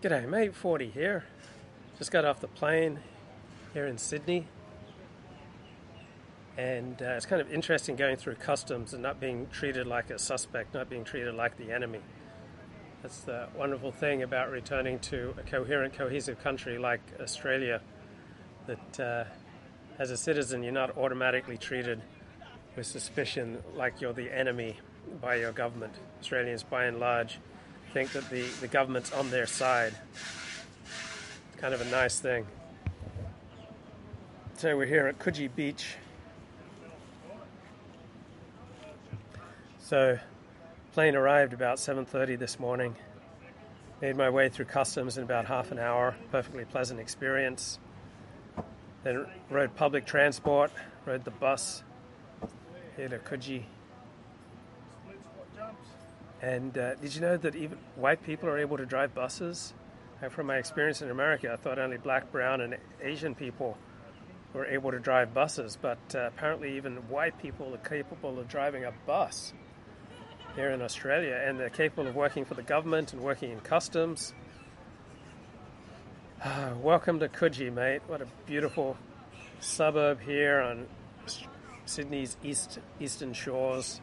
G'day, mate. 40 here. Just got off the plane here in Sydney. And uh, it's kind of interesting going through customs and not being treated like a suspect, not being treated like the enemy. That's the wonderful thing about returning to a coherent, cohesive country like Australia. That uh, as a citizen, you're not automatically treated with suspicion like you're the enemy by your government. Australians, by and large, think that the, the government's on their side. It's kind of a nice thing. So we're here at Coogee Beach. So plane arrived about 7:30 this morning. Made my way through customs in about half an hour. Perfectly pleasant experience. Then rode public transport, rode the bus here to Coogee. And uh, did you know that even white people are able to drive buses? And from my experience in America, I thought only black, brown, and Asian people were able to drive buses, but uh, apparently even white people are capable of driving a bus here in Australia, and they're capable of working for the government and working in customs. welcome to Coogee, mate. What a beautiful suburb here on Sydney's east eastern shores.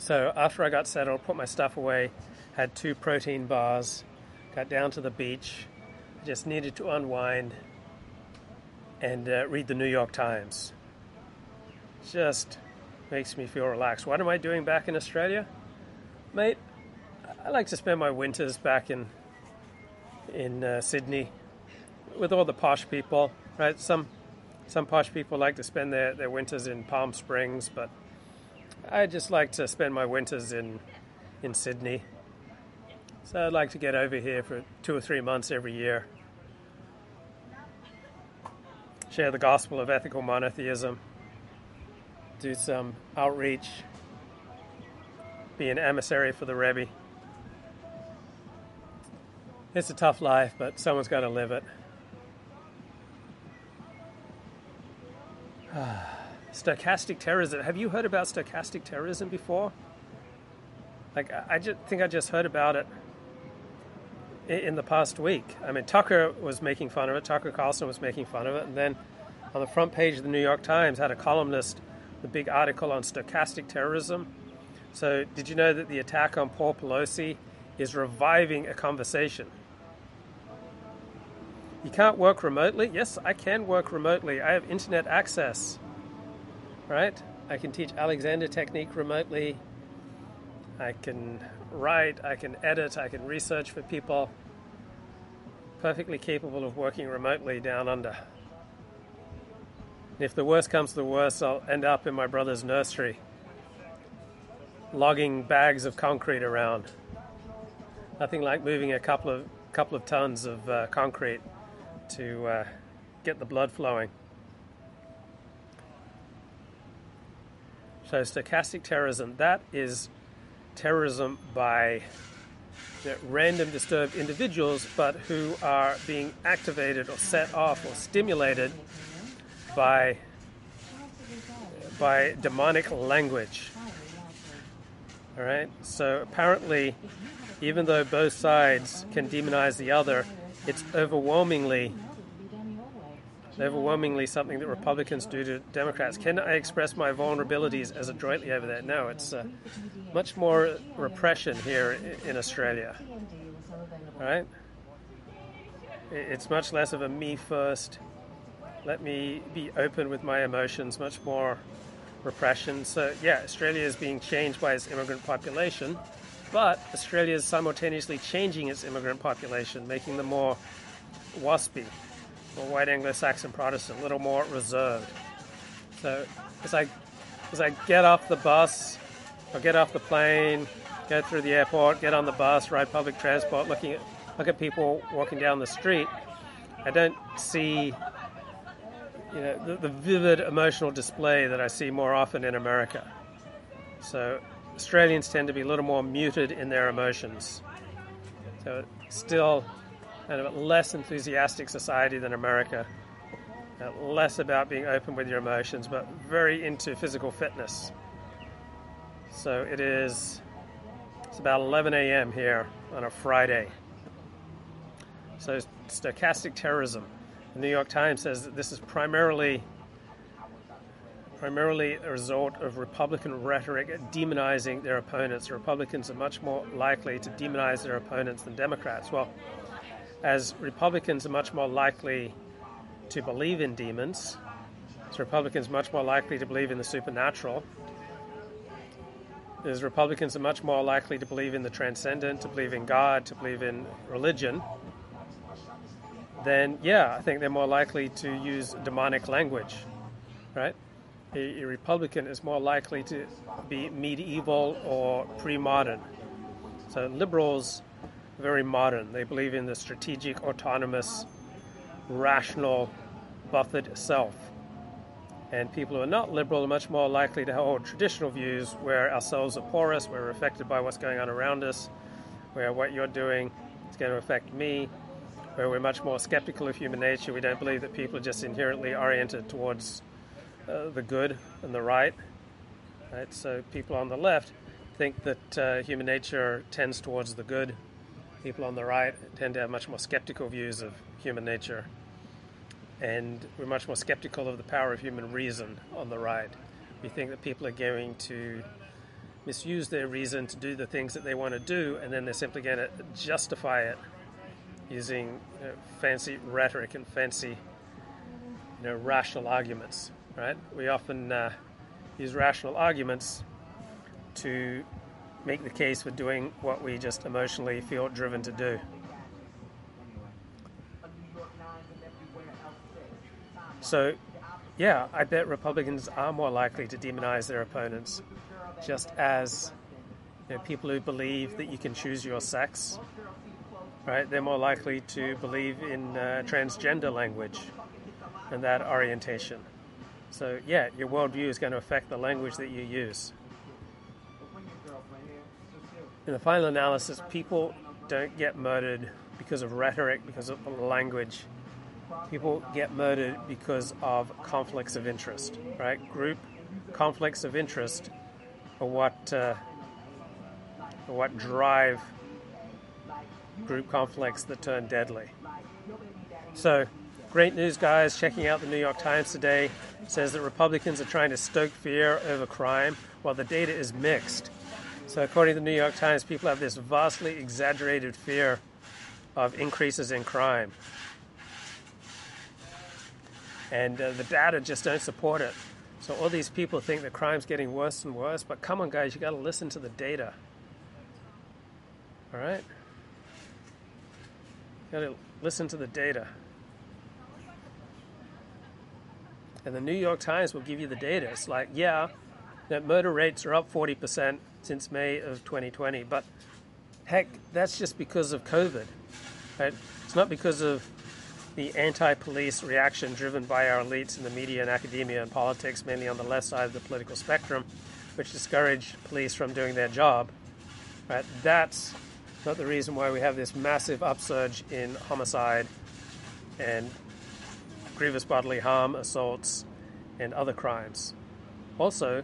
So after I got settled, put my stuff away, had two protein bars, got down to the beach, just needed to unwind and uh, read the New York Times. Just makes me feel relaxed. What am I doing back in Australia? Mate, I like to spend my winters back in in uh, Sydney with all the posh people, right? Some some posh people like to spend their, their winters in Palm Springs, but I just like to spend my winters in in Sydney. So I'd like to get over here for two or three months every year. Share the gospel of ethical monotheism. Do some outreach. Be an emissary for the Rebbe. It's a tough life, but someone's got to live it. Ah. Stochastic terrorism. Have you heard about stochastic terrorism before? Like, I just think I just heard about it in the past week. I mean, Tucker was making fun of it. Tucker Carlson was making fun of it, and then on the front page of the New York Times had a columnist, the big article on stochastic terrorism. So, did you know that the attack on Paul Pelosi is reviving a conversation? You can't work remotely? Yes, I can work remotely. I have internet access right? I can teach Alexander technique remotely. I can write, I can edit, I can research for people. Perfectly capable of working remotely down under. If the worst comes to the worst, I'll end up in my brother's nursery, logging bags of concrete around. Nothing like moving a couple of couple of tons of uh, concrete to uh, get the blood flowing. So, stochastic terrorism, that is terrorism by random disturbed individuals, but who are being activated or set off or stimulated by, by demonic language. All right? So, apparently, even though both sides can demonize the other, it's overwhelmingly overwhelmingly something that Republicans do to Democrats. Can I express my vulnerabilities as adroitly over there? No, it's uh, much more repression here in Australia. Right? It's much less of a me first. Let me be open with my emotions, much more repression. So, yeah, Australia is being changed by its immigrant population, but Australia is simultaneously changing its immigrant population, making them more waspy or white Anglo-Saxon Protestant, a little more reserved. So as I as I get off the bus, or get off the plane, go through the airport, get on the bus, ride public transport, looking at look at people walking down the street, I don't see you know the, the vivid emotional display that I see more often in America. So Australians tend to be a little more muted in their emotions. So still of a less enthusiastic society than America. Uh, less about being open with your emotions, but very into physical fitness. So it is it is. about 11 a.m. here on a Friday. So, stochastic terrorism. The New York Times says that this is primarily primarily a result of Republican rhetoric demonizing their opponents. Republicans are much more likely to demonize their opponents than Democrats. Well, as Republicans are much more likely to believe in demons, as Republicans are much more likely to believe in the supernatural, as Republicans are much more likely to believe in the transcendent, to believe in God, to believe in religion, then yeah, I think they're more likely to use demonic language, right? a, a Republican is more likely to be medieval or pre modern. So liberals, very modern. They believe in the strategic, autonomous, rational, buffered self. And people who are not liberal are much more likely to hold traditional views where ourselves are porous, we're affected by what's going on around us, where what you're doing is going to affect me, where we're much more skeptical of human nature. We don't believe that people are just inherently oriented towards uh, the good and the right. Right. So people on the left think that uh, human nature tends towards the good. People on the right tend to have much more skeptical views of human nature, and we're much more skeptical of the power of human reason on the right. We think that people are going to misuse their reason to do the things that they want to do, and then they're simply going to justify it using you know, fancy rhetoric and fancy, you know, rational arguments right? We often uh, use rational arguments to make the case for doing what we just emotionally feel driven to do. So, yeah, I bet Republicans are more likely to demonize their opponents, just as you know, people who believe that you can choose your sex, right? They're more likely to believe in uh, transgender language and that orientation. So, yeah, your worldview is going to affect the language that you use. In the final analysis, people don't get murdered because of rhetoric, because of language. People get murdered because of conflicts of interest, right? Group conflicts of interest are what, uh, are what drive group conflicts that turn deadly. So, Great news, guys. Checking out the New York Times today says that Republicans are trying to stoke fear over crime while the data is mixed. So, according to the New York Times, people have this vastly exaggerated fear of increases in crime. And uh, the data just don't support it. So, all these people think that crime's getting worse and worse, but come on, guys, you got to listen to the data. All right? You got to listen to the data. And the New York Times will give you the data. It's like, yeah, that murder rates are up 40% since May of 2020, but heck, that's just because of COVID. Right? It's not because of the anti police reaction driven by our elites in the media and academia and politics, mainly on the left side of the political spectrum, which discourage police from doing their job. Right? That's not the reason why we have this massive upsurge in homicide and grievous bodily harm, assaults, and other crimes. Also,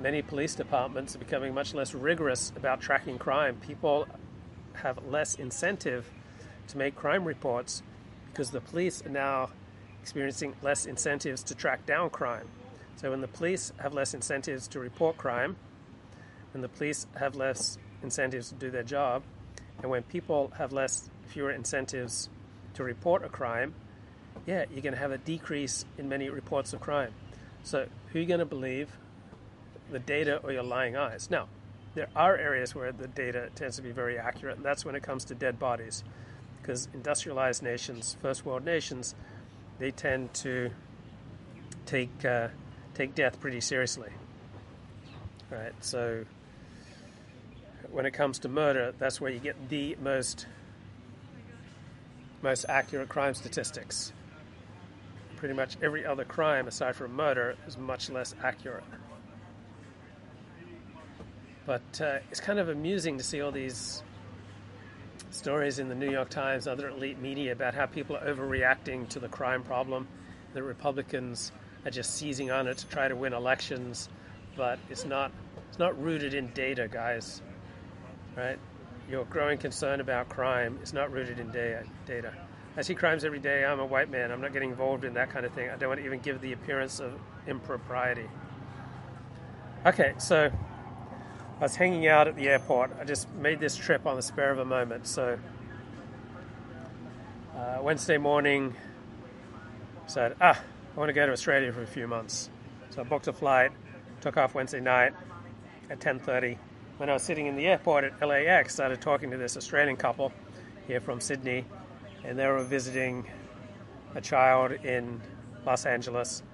many police departments are becoming much less rigorous about tracking crime. People have less incentive to make crime reports because the police are now experiencing less incentives to track down crime. So, when the police have less incentives to report crime, and the police have less incentives to do their job, and when people have less fewer incentives to report a crime, yeah, you're going to have a decrease in many reports of crime. So, who are you going to believe, the data or your lying eyes? Now, there are areas where the data tends to be very accurate, and that's when it comes to dead bodies. Because industrialized nations, first world nations, they tend to take, uh, take death pretty seriously. Right? So, when it comes to murder, that's where you get the most most accurate crime statistics. Pretty much every other crime, aside from murder, is much less accurate. But uh, it's kind of amusing to see all these stories in the New York Times, other elite media about how people are overreacting to the crime problem. The Republicans are just seizing on it to try to win elections. but it's not it's not rooted in data, guys. Right? Your growing concern about crime is not rooted in data. I see crimes every day. I'm a white man. I'm not getting involved in that kind of thing. I don't want to even give the appearance of impropriety. Okay, so I was hanging out at the airport. I just made this trip on the spur of a moment. So uh, Wednesday morning, said, ah, I want to go to Australia for a few months. So I booked a flight, took off Wednesday night at 10.30. When I was sitting in the airport at LAX, started talking to this Australian couple here from Sydney, and they were visiting a child in Los Angeles.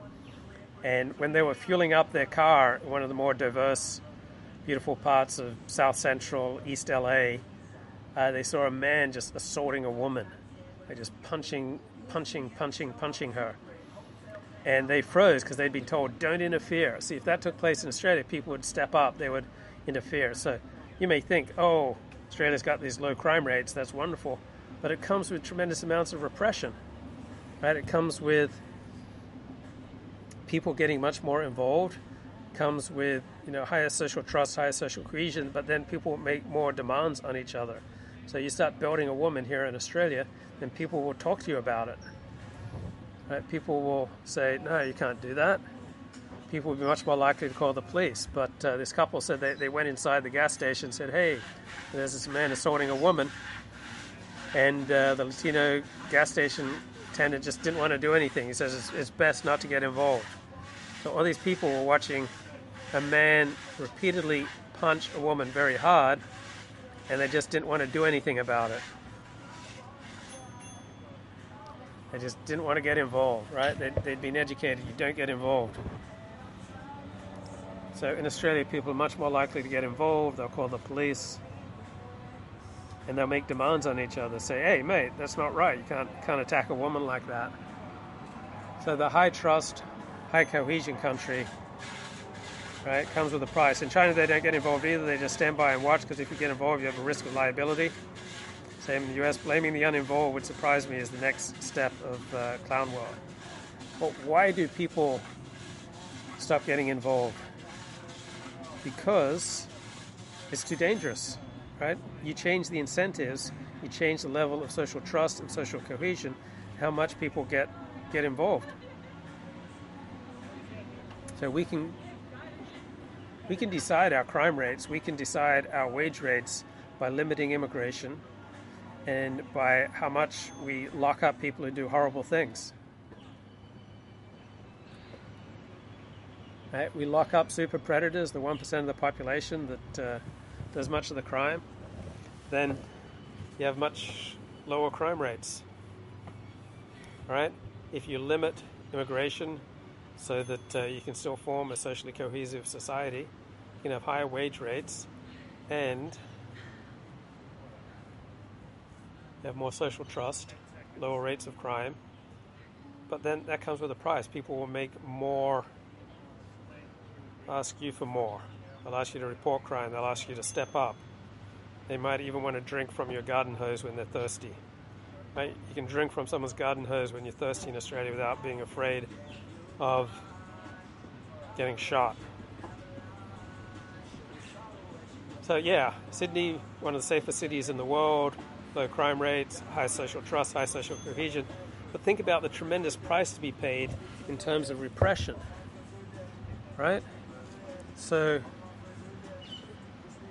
And when they were fueling up their car, one of the more diverse, beautiful parts of South Central East LA, uh, they saw a man just assaulting a woman. They just punching, punching, punching, punching her. And they froze because they'd been told, don't interfere. See, if that took place in Australia, people would step up, they would interfere. So you may think, oh, Australia's got these low crime rates, that's wonderful. But it comes with tremendous amounts of repression, right? It comes with people getting much more involved, comes with you know higher social trust, higher social cohesion, but then people make more demands on each other. So you start building a woman here in Australia, then people will talk to you about it. Right? People will say, no, you can't do that. People will be much more likely to call the police. But uh, this couple said they, they went inside the gas station and said, hey, there's this man assaulting a woman. And uh, the Latino gas station attendant just didn't want to do anything. He says it's, it's best not to get involved. So all these people were watching a man repeatedly punch a woman very hard, and they just didn't want to do anything about it. They just didn't want to get involved, right? They'd, they'd been educated, you don't get involved. So in Australia, people are much more likely to get involved. They'll call the police, and they'll make demands on each other. Say, "Hey, mate, that's not right. You can't can't attack a woman like that." So the high trust, high cohesion country, right, comes with a price. In China, they don't get involved either. They just stand by and watch because if you get involved, you have a risk of liability. Same in the US, blaming the uninvolved would surprise me as the next step of uh, clown world. But why do people stop getting involved? Because it's too dangerous, right? You change the incentives, you change the level of social trust and social cohesion, how much people get get involved. So we can we can decide our crime rates, we can decide our wage rates by limiting immigration, and by how much we lock up people who do horrible things. Right? We lock up super predators, the 1% of the population that uh, does much of the crime, then you have much lower crime rates. Right? If you limit immigration so that uh, you can still form a socially cohesive society, you can have higher wage rates and have more social trust, lower rates of crime. But then that comes with a price. People will make more, ask you for more. They'll ask you to report crime. They'll ask you to step up. They might even want to drink from your garden hose when they're thirsty. Right? You can drink from someone's garden hose when you're thirsty in Australia without being afraid of getting shot. So, yeah, Sydney, one of the safest cities in the world low crime rates, high social trust, high social cohesion. But think about the tremendous price to be paid in terms of repression, right? So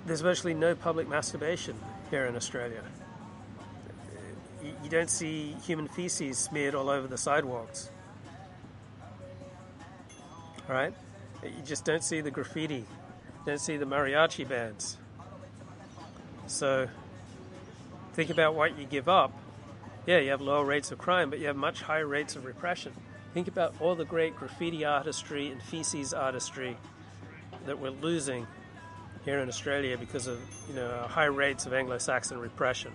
there's virtually no public masturbation here in Australia. You don't see human feces smeared all over the sidewalks. Right? You just don't see the graffiti, don't see the mariachi bands. So think about what you give up. Yeah, you have lower rates of crime, but you have much higher rates of repression. Think about all the great graffiti artistry and feces artistry that we're losing here in Australia because of you know high rates of Anglo-Saxon repression.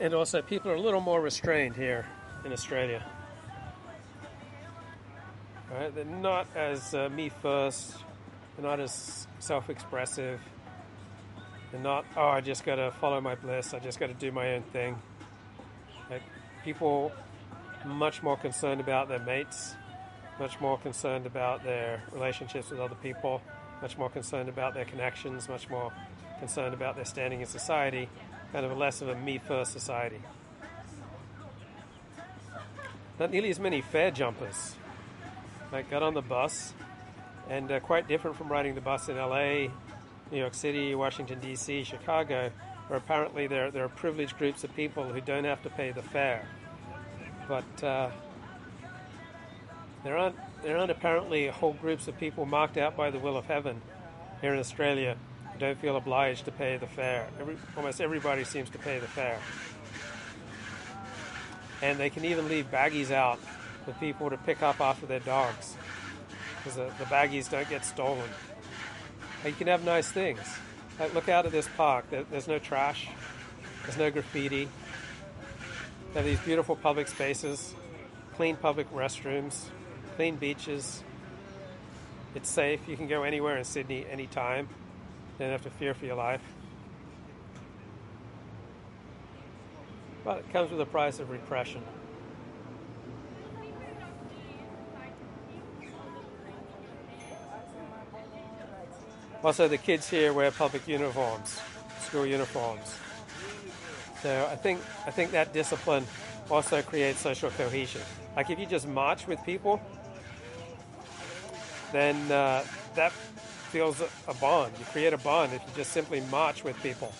And also, people are a little more restrained here in Australia. They're not as uh, me first. They're not as self-expressive. they're not oh I just got to follow my bliss. I just got to do my own thing. Like people much more concerned about their mates, much more concerned about their relationships with other people, much more concerned about their connections, much more concerned about their standing in society, kind of a less of a me first society. Not nearly as many fare jumpers. Like got on the bus, and uh, quite different from riding the bus in LA, New York City, Washington D.C., Chicago, where apparently there there are privileged groups of people who don't have to pay the fare but uh, there aren't there aren't apparently whole groups of people marked out by the will of heaven here in Australia don't feel obliged to pay the fare. Every, almost everybody seems to pay the fare, and they can even leave baggies out for people to pick up after their dogs because the, the baggies don't get stolen. You can have nice things. Like look out at this park. there's no trash. There's no graffiti. They have these beautiful public spaces, clean public restrooms, clean beaches. It's safe. You can go anywhere in Sydney anytime. You don't have to fear for your life. But it comes with a price of repression. Also, the kids here wear public uniforms, school uniforms. So I think I think that discipline also creates social cohesion. Like if you just march with people, then uh, that feels a bond. You create a bond if you just simply march with people.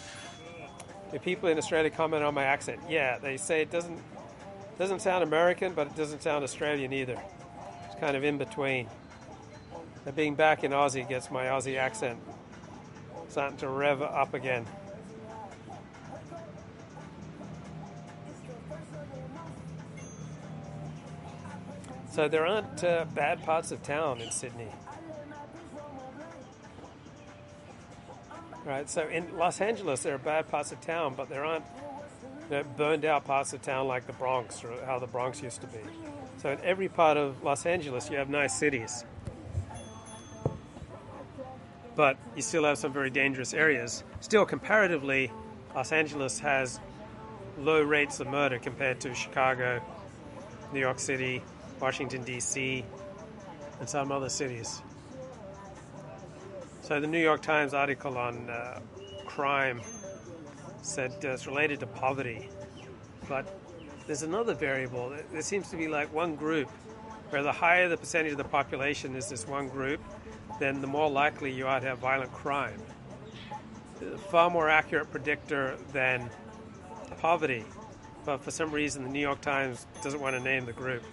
If people in Australia comment on my accent, yeah, they say it doesn't doesn't sound American, but it doesn't sound Australian either. It's kind of in between. And being back in Aussie gets my Aussie accent starting to rev up again. So there aren't uh, bad parts of town in Sydney. Right, so in Los Angeles there are bad parts of town, but there aren't you know, burned out parts of town like the Bronx or how the Bronx used to be. So in every part of Los Angeles you have nice cities. But you still have some very dangerous areas. Still, comparatively, Los Angeles has low rates of murder compared to Chicago, New York City, Washington, D.C., and some other cities. So the New York Times article on uh, crime said uh, it's related to poverty, but there's another variable. There seems to be like one group where the higher the percentage of the population is this one group, then the more likely you are to have violent crime. Far more accurate predictor than poverty, but for some reason the New York Times doesn't want to name the group.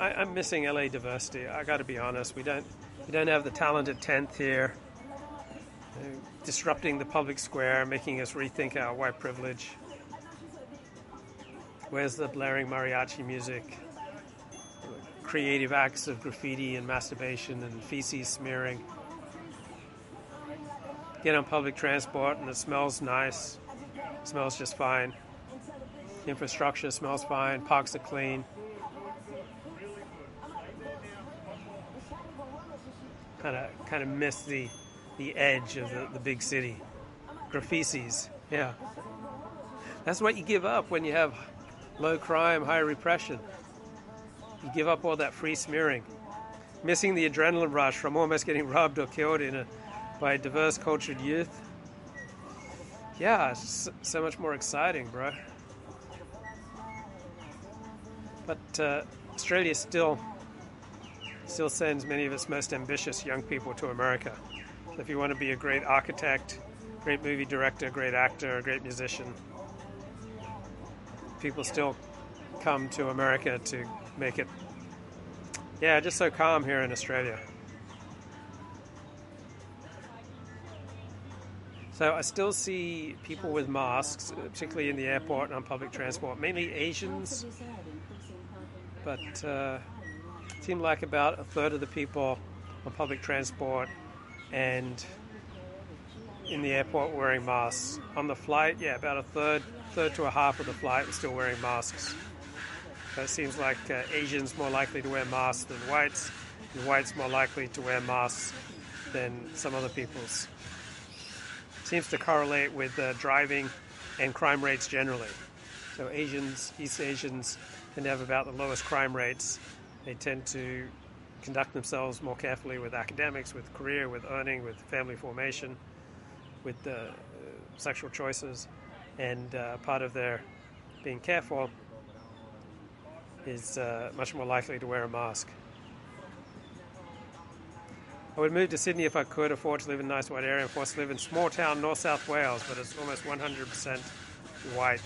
I, am missing LA diversity. I got to be honest. We don't we don't have the talented tenth here, uh, disrupting the public square, making us rethink our white privilege. Where's the blaring mariachi music? Creative acts of graffiti and masturbation and feces smearing. Get on public transport and it smells nice. Smells just fine. Infrastructure smells fine. Parks are clean. Kind of kind of miss the the edge of the, the big city. Graffitis, yeah. That's what you give up when you have low crime, high repression. You give up all that free smearing, missing the adrenaline rush from almost getting robbed or killed in a, by a diverse, cultured youth. Yeah, it's so much more exciting, bro. But uh, Australia still still sends many of its most ambitious young people to America. So if you want to be a great architect, great movie director, great actor, great musician, people still come to America to make it, yeah, just so calm here in Australia. So I still see people with masks, particularly in the airport and on public transport, mainly Asians, but. Uh, seemed like about a third of the people on public transport and in the airport wearing masks. On the flight, yeah, about a third, third to a half of the flight was still wearing masks. So it seems like uh, Asians more likely to wear masks than whites, and whites more likely to wear masks than some other people's. Seems to correlate with uh, driving and crime rates generally. So Asians, East Asians, tend to have about the lowest crime rates. They tend to conduct themselves more carefully with academics, with career, with earning, with family formation, with uh, sexual choices, and uh, part of their being careful is uh, much more likely to wear a mask. I would move to Sydney if I could afford to live in a nice white area and forced to live in small town North South Wales, but it's almost 100% white.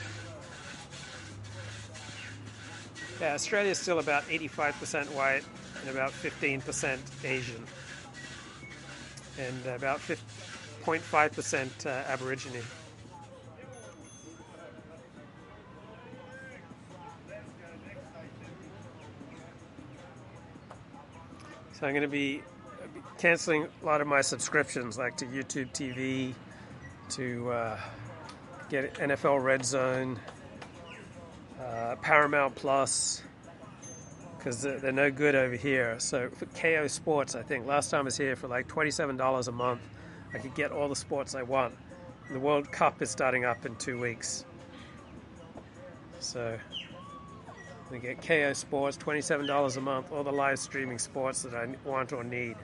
Yeah, Australia is still about 85% white and about 15% Asian, and about 0.5% uh, Aborigine. So I'm going to be canceling a lot of my subscriptions, like to YouTube TV, to uh, get NFL Red Zone, uh, Paramount Plus, because they're, they're, no good over here. So Kayo Sports, I think last time I was here for like $27 a month, I could get all the sports I want. The World Cup is starting up in two weeks. So we get Kayo Sports, $27 a month, all the live streaming sports that I want or need.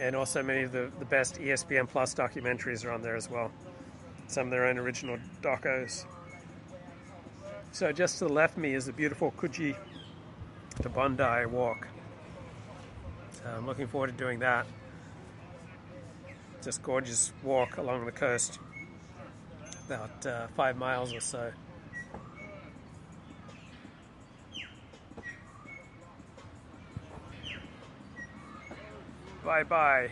And also many of the, the best ESPN Plus documentaries are on there as well. Some of their own original docos. So just to the left of me is the beautiful Coogee to Bondi walk. So I'm looking forward to doing that. Just gorgeous walk along the coast, about uh, five miles or so. Bye bye.